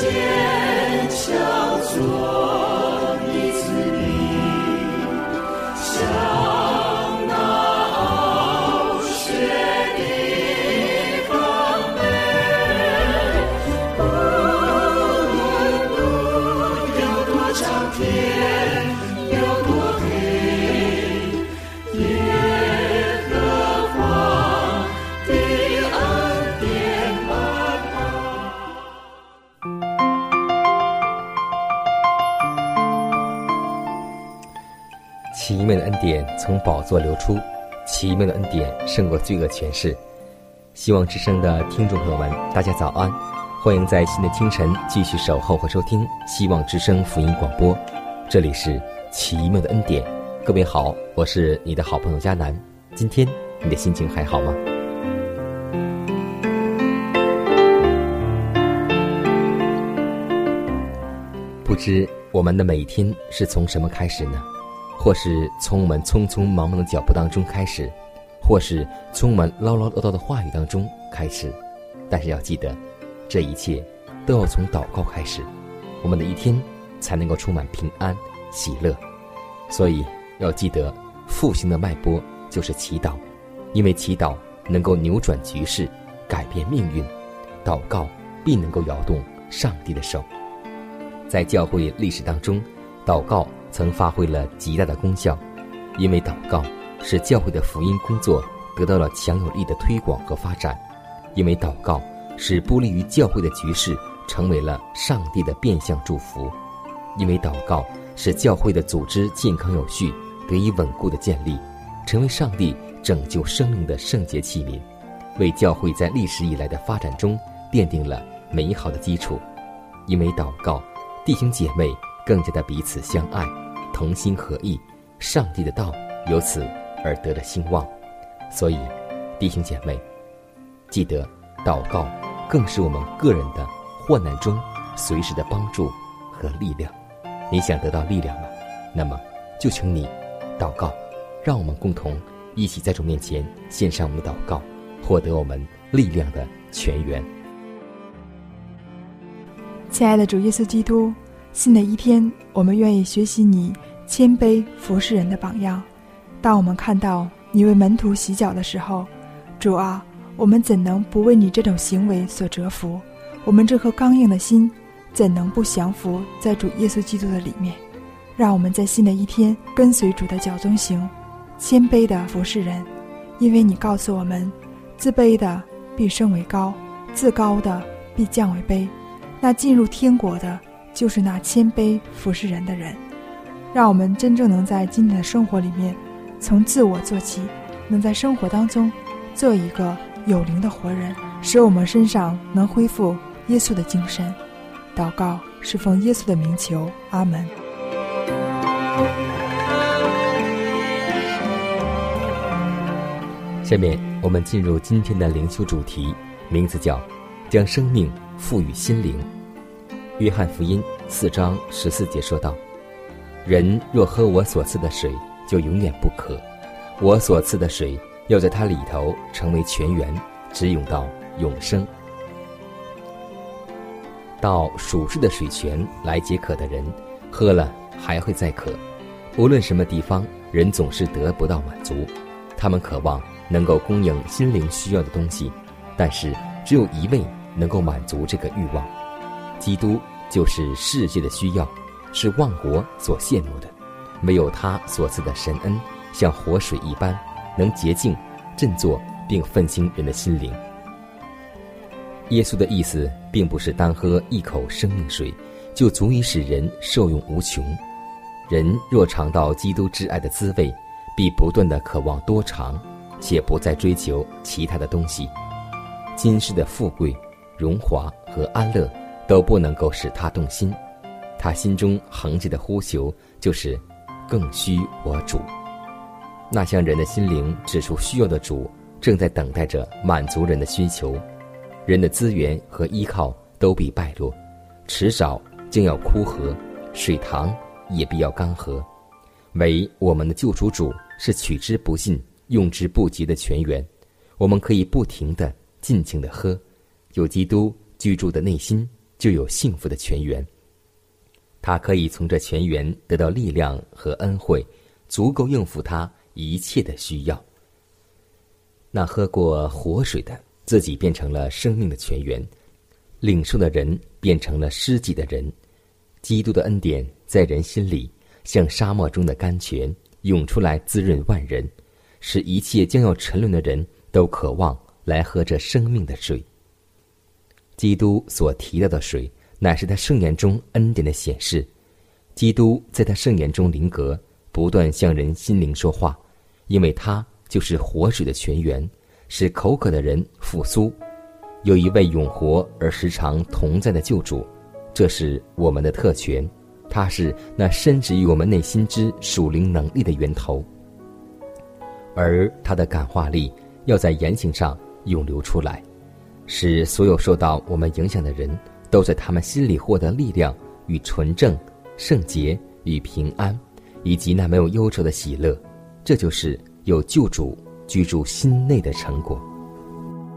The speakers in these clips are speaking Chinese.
奇宝座流出，奇妙的恩典胜过罪恶权势。希望之声的听众朋友们，大家早安！欢迎在新的清晨继续守候和收听希望之声福音广播。这里是奇妙的恩典，各位好，我是你的好朋友佳南。今天你的心情还好吗？不知我们的每一天是从什么开始呢？或是从我们匆匆忙忙的脚步当中开始，或是从我们唠唠叨叨的话语当中开始，但是要记得，这一切都要从祷告开始，我们的一天才能够充满平安喜乐。所以要记得，复兴的脉搏就是祈祷，因为祈祷能够扭转局势，改变命运，祷告必能够摇动上帝的手。在教会历史当中，祷告。曾发挥了极大的功效，因为祷告使教会的福音工作得到了强有力的推广和发展；因为祷告使不利于教会的局势成为了上帝的变相祝福；因为祷告使教会的组织健康有序得以稳固的建立，成为上帝拯救生命的圣洁器皿，为教会在历史以来的发展中奠定了美好的基础；因为祷告，弟兄姐妹。更加的彼此相爱，同心合意，上帝的道由此而得了兴旺。所以，弟兄姐妹，记得祷告，更是我们个人的患难中随时的帮助和力量。你想得到力量吗？那么，就请你祷告，让我们共同一起在主面前献上我们的祷告，获得我们力量的泉源。亲爱的主耶稣基督。新的一天，我们愿意学习你谦卑服侍人的榜样。当我们看到你为门徒洗脚的时候，主啊，我们怎能不为你这种行为所折服？我们这颗刚硬的心，怎能不降服在主耶稣基督的里面？让我们在新的一天跟随主的脚中行，谦卑的服侍人，因为你告诉我们：自卑的必升为高，自高的必降为卑。那进入天国的。就是那谦卑服侍人的人，让我们真正能在今天的生活里面，从自我做起，能在生活当中做一个有灵的活人，使我们身上能恢复耶稣的精神。祷告是奉耶稣的名求，阿门。下面我们进入今天的灵修主题，名字叫“将生命赋予心灵”。约翰福音四章十四节说道：“人若喝我所赐的水，就永远不渴；我所赐的水，要在它里头成为泉源，直涌到永生。到属世的水泉来解渴的人，喝了还会再渴。无论什么地方，人总是得不到满足。他们渴望能够供应心灵需要的东西，但是只有一位能够满足这个欲望。”基督就是世界的需要，是万国所羡慕的。没有他所赐的神恩，像活水一般，能洁净、振作并奋兴人的心灵。耶稣的意思，并不是单喝一口生命水，就足以使人受用无穷。人若尝到基督之爱的滋味，必不断的渴望多尝，且不再追求其他的东西。今世的富贵、荣华和安乐都不能够使他动心。他心中横着的呼求就是：“更需我主。”那向人的心灵指出需要的主，正在等待着满足人的需求。人的资源和依靠都必败落，迟早将要枯涸，水塘也必要干涸。唯我们的救赎主是取之不尽、用之不竭的泉源，我们可以不停的、尽情的喝。有基督居住的内心，就有幸福的泉源。他可以从这泉源得到力量和恩惠，足够应付他。一切的需要。那喝过活水的，自己变成了生命的泉源；领受的人变成了施己的人。基督的恩典在人心里，像沙漠中的甘泉，涌出来滋润万人，使一切将要沉沦的人都渴望来喝这生命的水。基督所提到的水，乃是他圣言中恩典的显示。基督在他圣言中临格。不断向人心灵说话，因为他就是活水的泉源，使口渴的人复苏。有一位永活而时常同在的救主，这是我们的特权。他是那深植于我们内心之属灵能力的源头，而他的感化力要在言行上涌流出来，使所有受到我们影响的人都在他们心里获得力量与纯正、圣洁与平安。以及那没有忧愁的喜乐，这就是有救主居住心内的成果。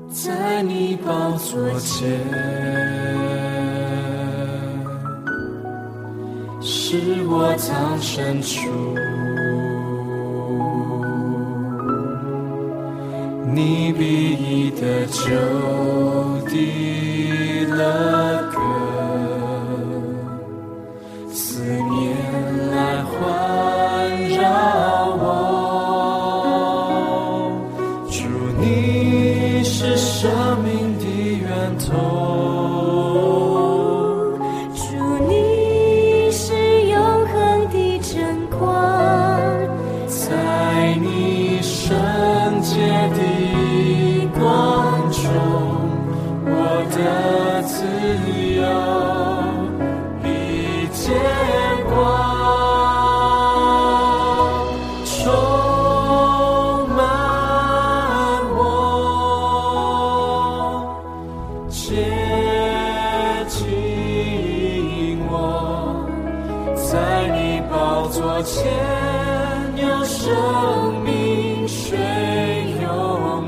在你宝座前，是我藏身处，你必已的别轻易我在你宝座前有生命谁有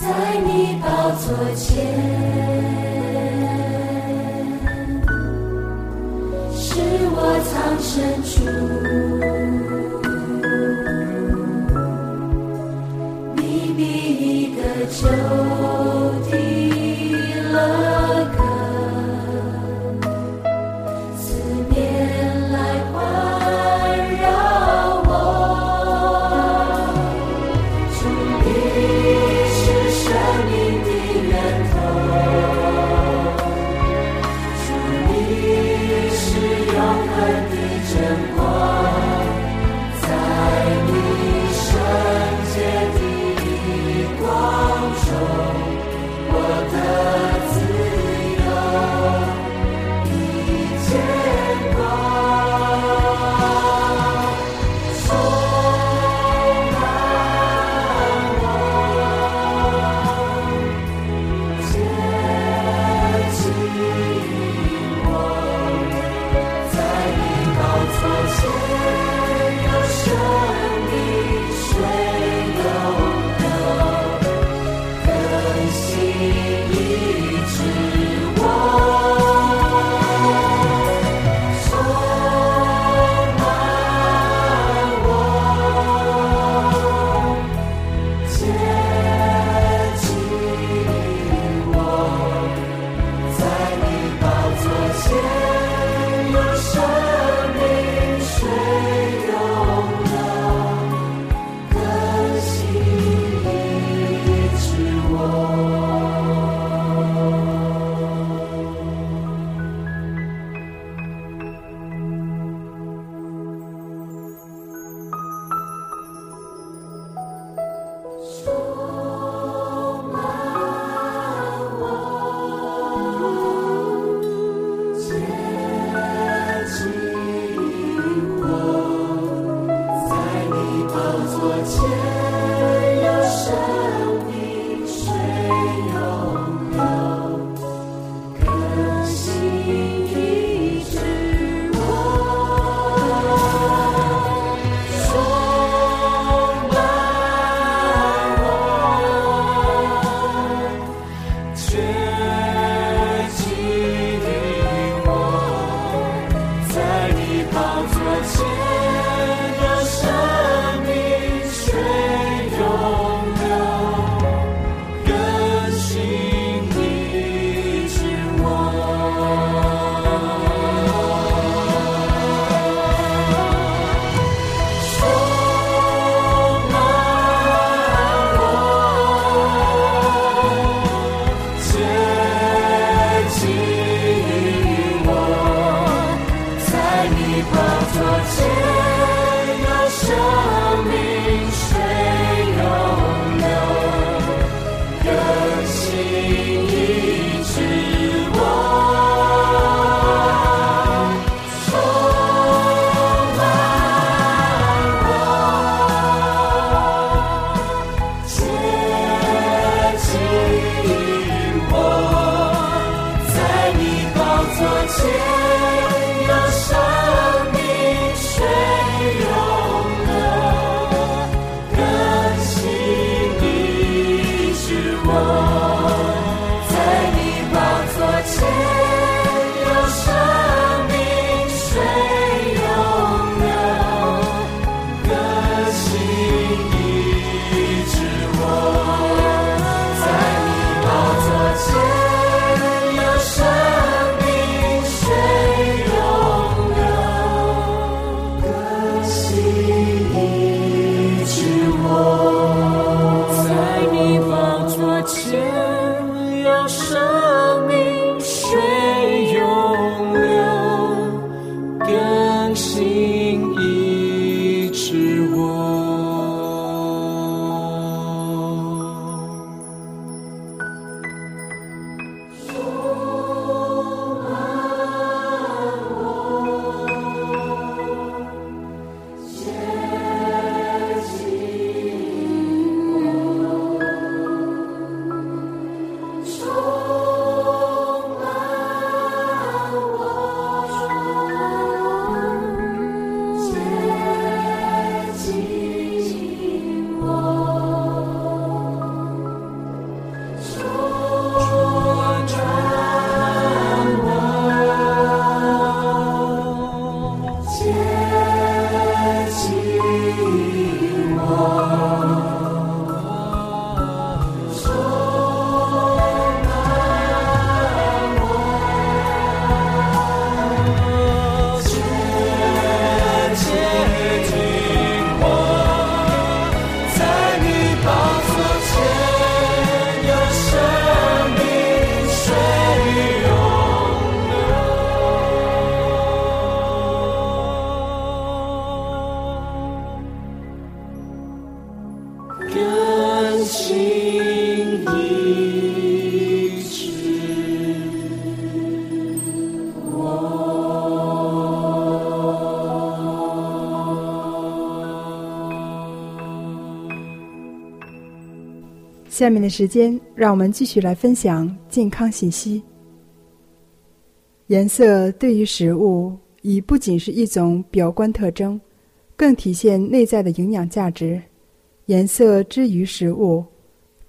在你宝座前，是我藏身处。你比一个酒。下面的时间，让我们继续来分享健康信息。颜色对于食物已不仅是一种表观特征，更体现内在的营养价值。颜色之于食物，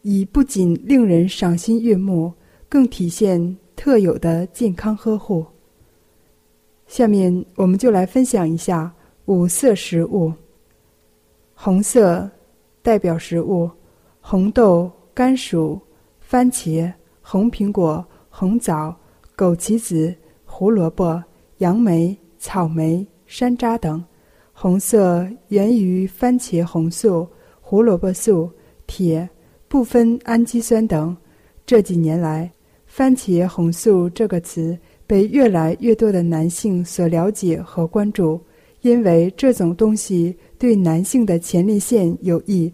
已不仅令人赏心悦目，更体现特有的健康呵护。下面我们就来分享一下五色食物。红色代表食物。红豆、甘薯、番茄、红苹果、红枣、枸杞子、胡萝卜、杨梅、草莓、山楂等。红色源于番茄红素、胡萝卜素、铁、不分氨基酸等。这几年来，“番茄红素”这个词被越来越多的男性所了解和关注，因为这种东西对男性的前列腺有益。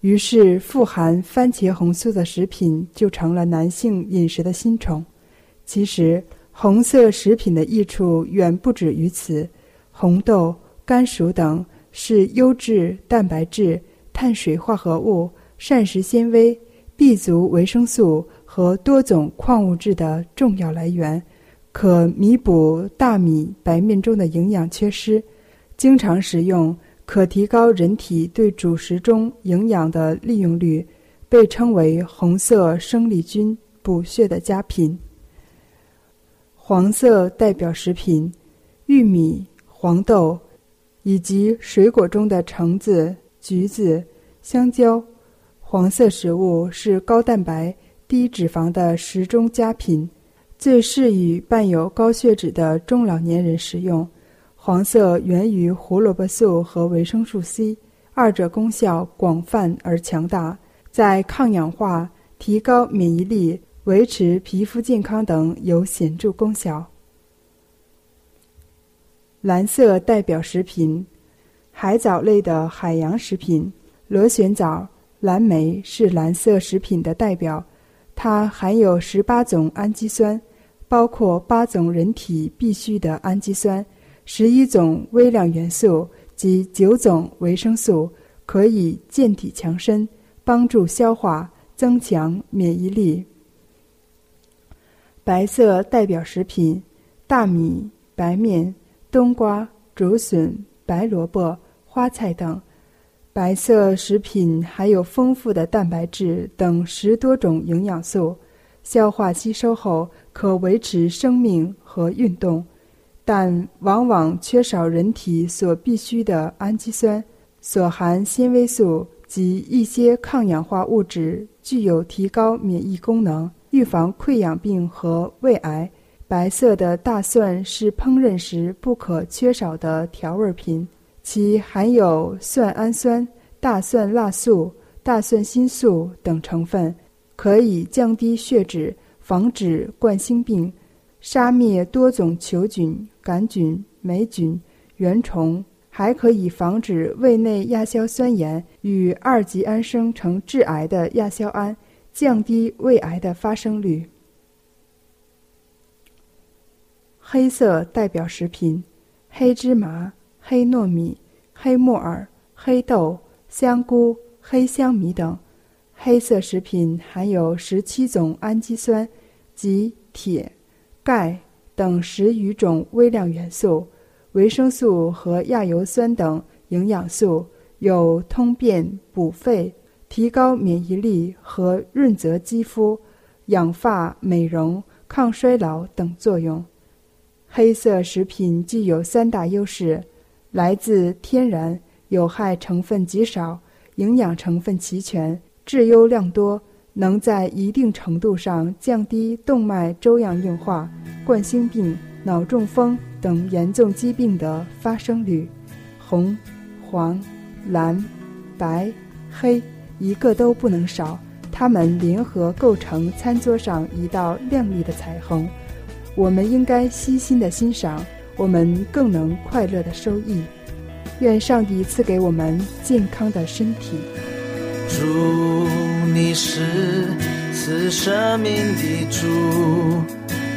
于是，富含番茄红素的食品就成了男性饮食的新宠。其实，红色食品的益处远不止于此。红豆、甘薯等是优质蛋白质、碳水化合物、膳食纤维、B 族维生素和多种矿物质的重要来源，可弥补大米、白面中的营养缺失。经常食用。可提高人体对主食中营养的利用率，被称为红色生力军，补血的佳品。黄色代表食品，玉米、黄豆，以及水果中的橙子、橘子、香蕉。黄色食物是高蛋白、低脂肪的食中佳品，最适宜伴有高血脂的中老年人食用。黄色源于胡萝卜素和维生素 C，二者功效广泛而强大，在抗氧化、提高免疫力、维持皮肤健康等有显著功效。蓝色代表食品，海藻类的海洋食品，螺旋藻、蓝莓是蓝色食品的代表，它含有十八种氨基酸，包括八种人体必需的氨基酸。十一种微量元素及九种维生素可以健体强身，帮助消化，增强免疫力。白色代表食品：大米、白面、冬瓜、竹笋、白萝卜、花菜等。白色食品含有丰富的蛋白质等十多种营养素，消化吸收后可维持生命和运动。但往往缺少人体所必需的氨基酸，所含纤维素及一些抗氧化物质，具有提高免疫功能、预防溃疡病和胃癌。白色的大蒜是烹饪时不可缺少的调味品，其含有蒜氨酸、大蒜辣素、大蒜新素等成分，可以降低血脂，防止冠心病。杀灭多种球菌、杆菌、霉菌、原虫，还可以防止胃内亚硝酸盐与二级胺生成致癌的亚硝胺，降低胃癌的发生率。黑色代表食品：黑芝麻、黑糯米、黑木耳、黑豆、香菇、黑香米等。黑色食品含有十七种氨基酸及铁。钙等十余种微量元素、维生素和亚油酸等营养素，有通便、补肺、提高免疫力和润泽肌肤、养发、美容、抗衰老等作用。黑色食品具有三大优势：来自天然，有害成分极少，营养成分齐全，质优量多。能在一定程度上降低动脉粥样硬化、冠心病、脑中风等严重疾病的发生率。红、黄、蓝、白、黑，一个都不能少。它们联合构成餐桌上一道亮丽的彩虹。我们应该悉心的欣赏，我们更能快乐的收益。愿上帝赐给我们健康的身体。主，你是赐生命的主，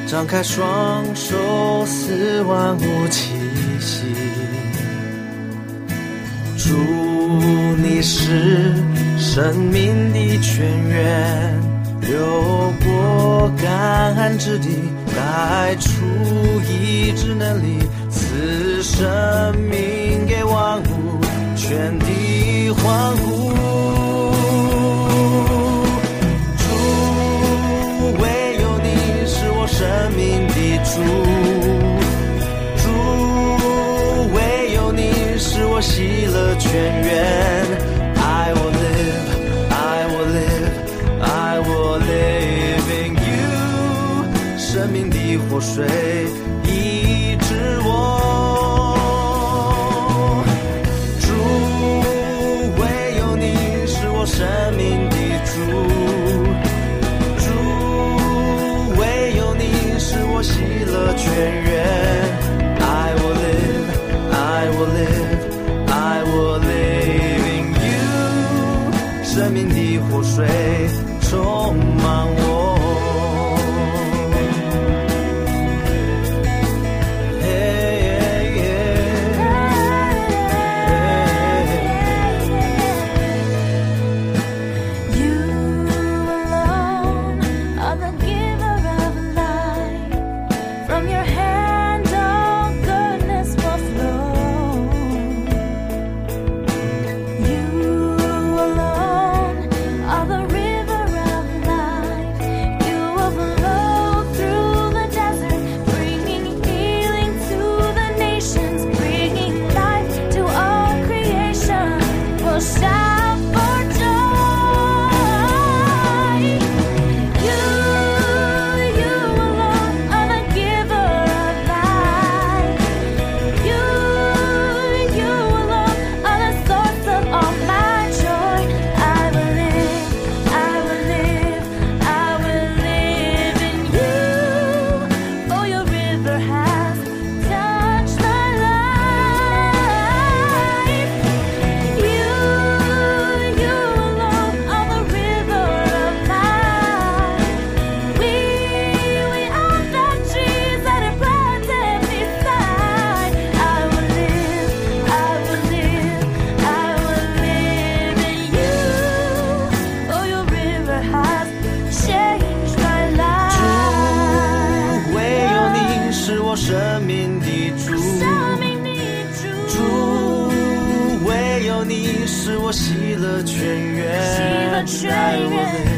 张开双手，赐万物气息。主，你是生命的泉源，流过干旱之地，带出医治能力，赐生命给万物，全地欢呼。泉源。I will live, I will live, I will live in you，生命的活水。over there.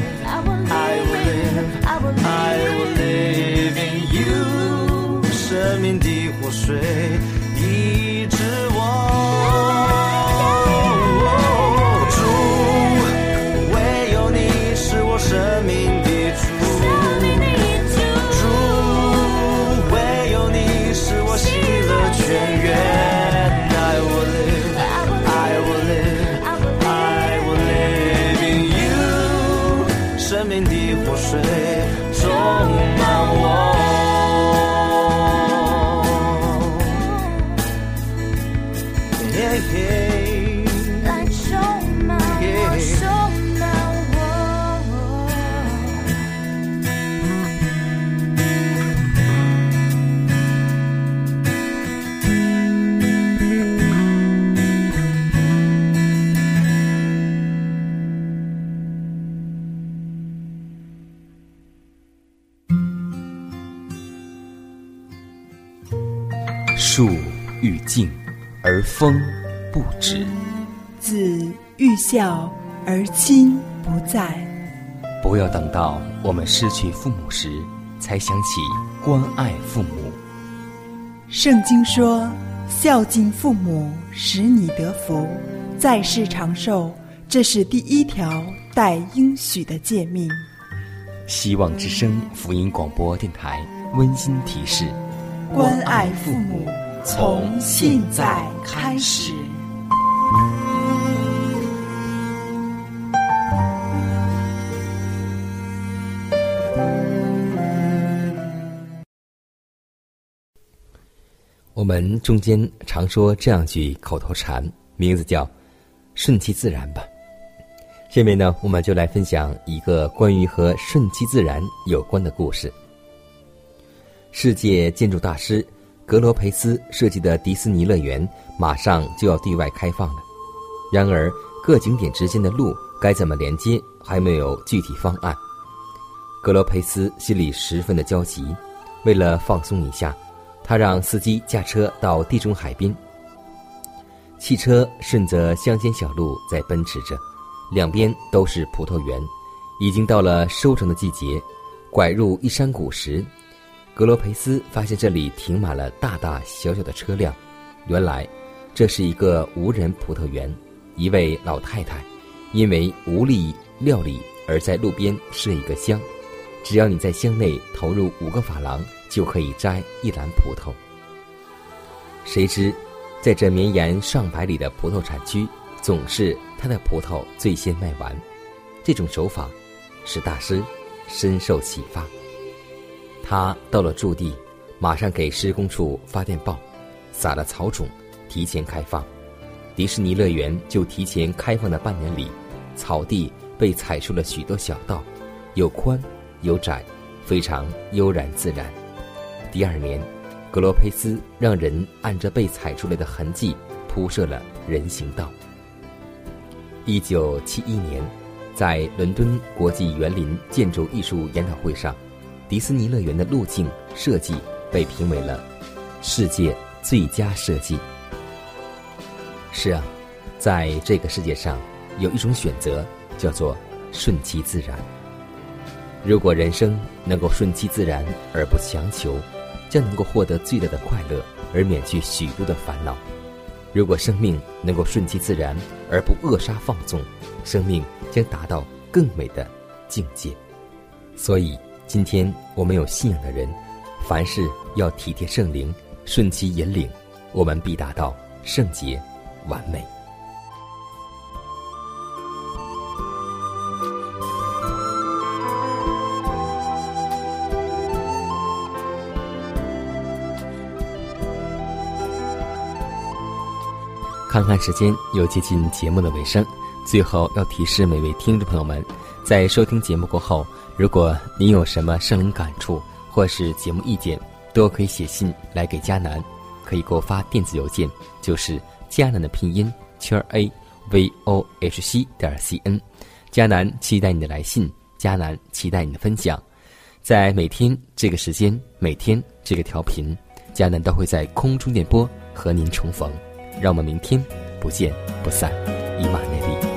欲静，而风不止；子欲孝，而亲不在。不要等到我们失去父母时，才想起关爱父母。圣经说：“孝敬父母，使你得福，在世长寿。”这是第一条带应许的诫命。希望之声福音广播电台温馨提示：关爱父母。从现在开始，我们中间常说这样句口头禅，名字叫“顺其自然”吧。下面呢，我们就来分享一个关于和顺其自然有关的故事。世界建筑大师。格罗培斯设计的迪士尼乐园马上就要对外开放了，然而各景点之间的路该怎么连接还没有具体方案。格罗培斯心里十分的焦急，为了放松一下，他让司机驾车到地中海边。汽车顺着乡间小路在奔驰着，两边都是葡萄园，已经到了收成的季节。拐入一山谷时。格罗培斯发现这里停满了大大小小的车辆，原来这是一个无人葡萄园。一位老太太因为无力料理而在路边设一个箱，只要你在箱内投入五个法郎，就可以摘一篮葡萄。谁知，在这绵延上百里的葡萄产区，总是他的葡萄最先卖完。这种手法使大师深受启发。他到了驻地，马上给施工处发电报，撒了草种，提前开放。迪士尼乐园就提前开放的半年里，草地被踩出了许多小道，有宽有窄，非常悠然自然。第二年，格罗佩斯让人按着被踩出来的痕迹铺设了人行道。一九七一年，在伦敦国际园林建筑艺术研讨会上，迪士尼乐园的路径设计被评为了世界最佳设计。是啊，在这个世界上，有一种选择叫做顺其自然。如果人生能够顺其自然而不强求，将能够获得最大的快乐而免去许多的烦恼。如果生命能够顺其自然而不扼杀放纵，生命将达到更美的境界。所以，今天我们有信仰的人，凡事要体贴圣灵，顺其引领，我们必达到圣洁、完美。看看时间，又接近节目的尾声。最后要提示每位听众朋友们，在收听节目过后，如果您有什么生灵感触或是节目意见，都可以写信来给佳南，可以给我发电子邮件，就是佳南的拼音圈 a v o h c 点 c n。佳南期待你的来信，佳南期待你的分享。在每天这个时间，每天这个调频，佳南都会在空中电波和您重逢。让我们明天不见不散，以马内利。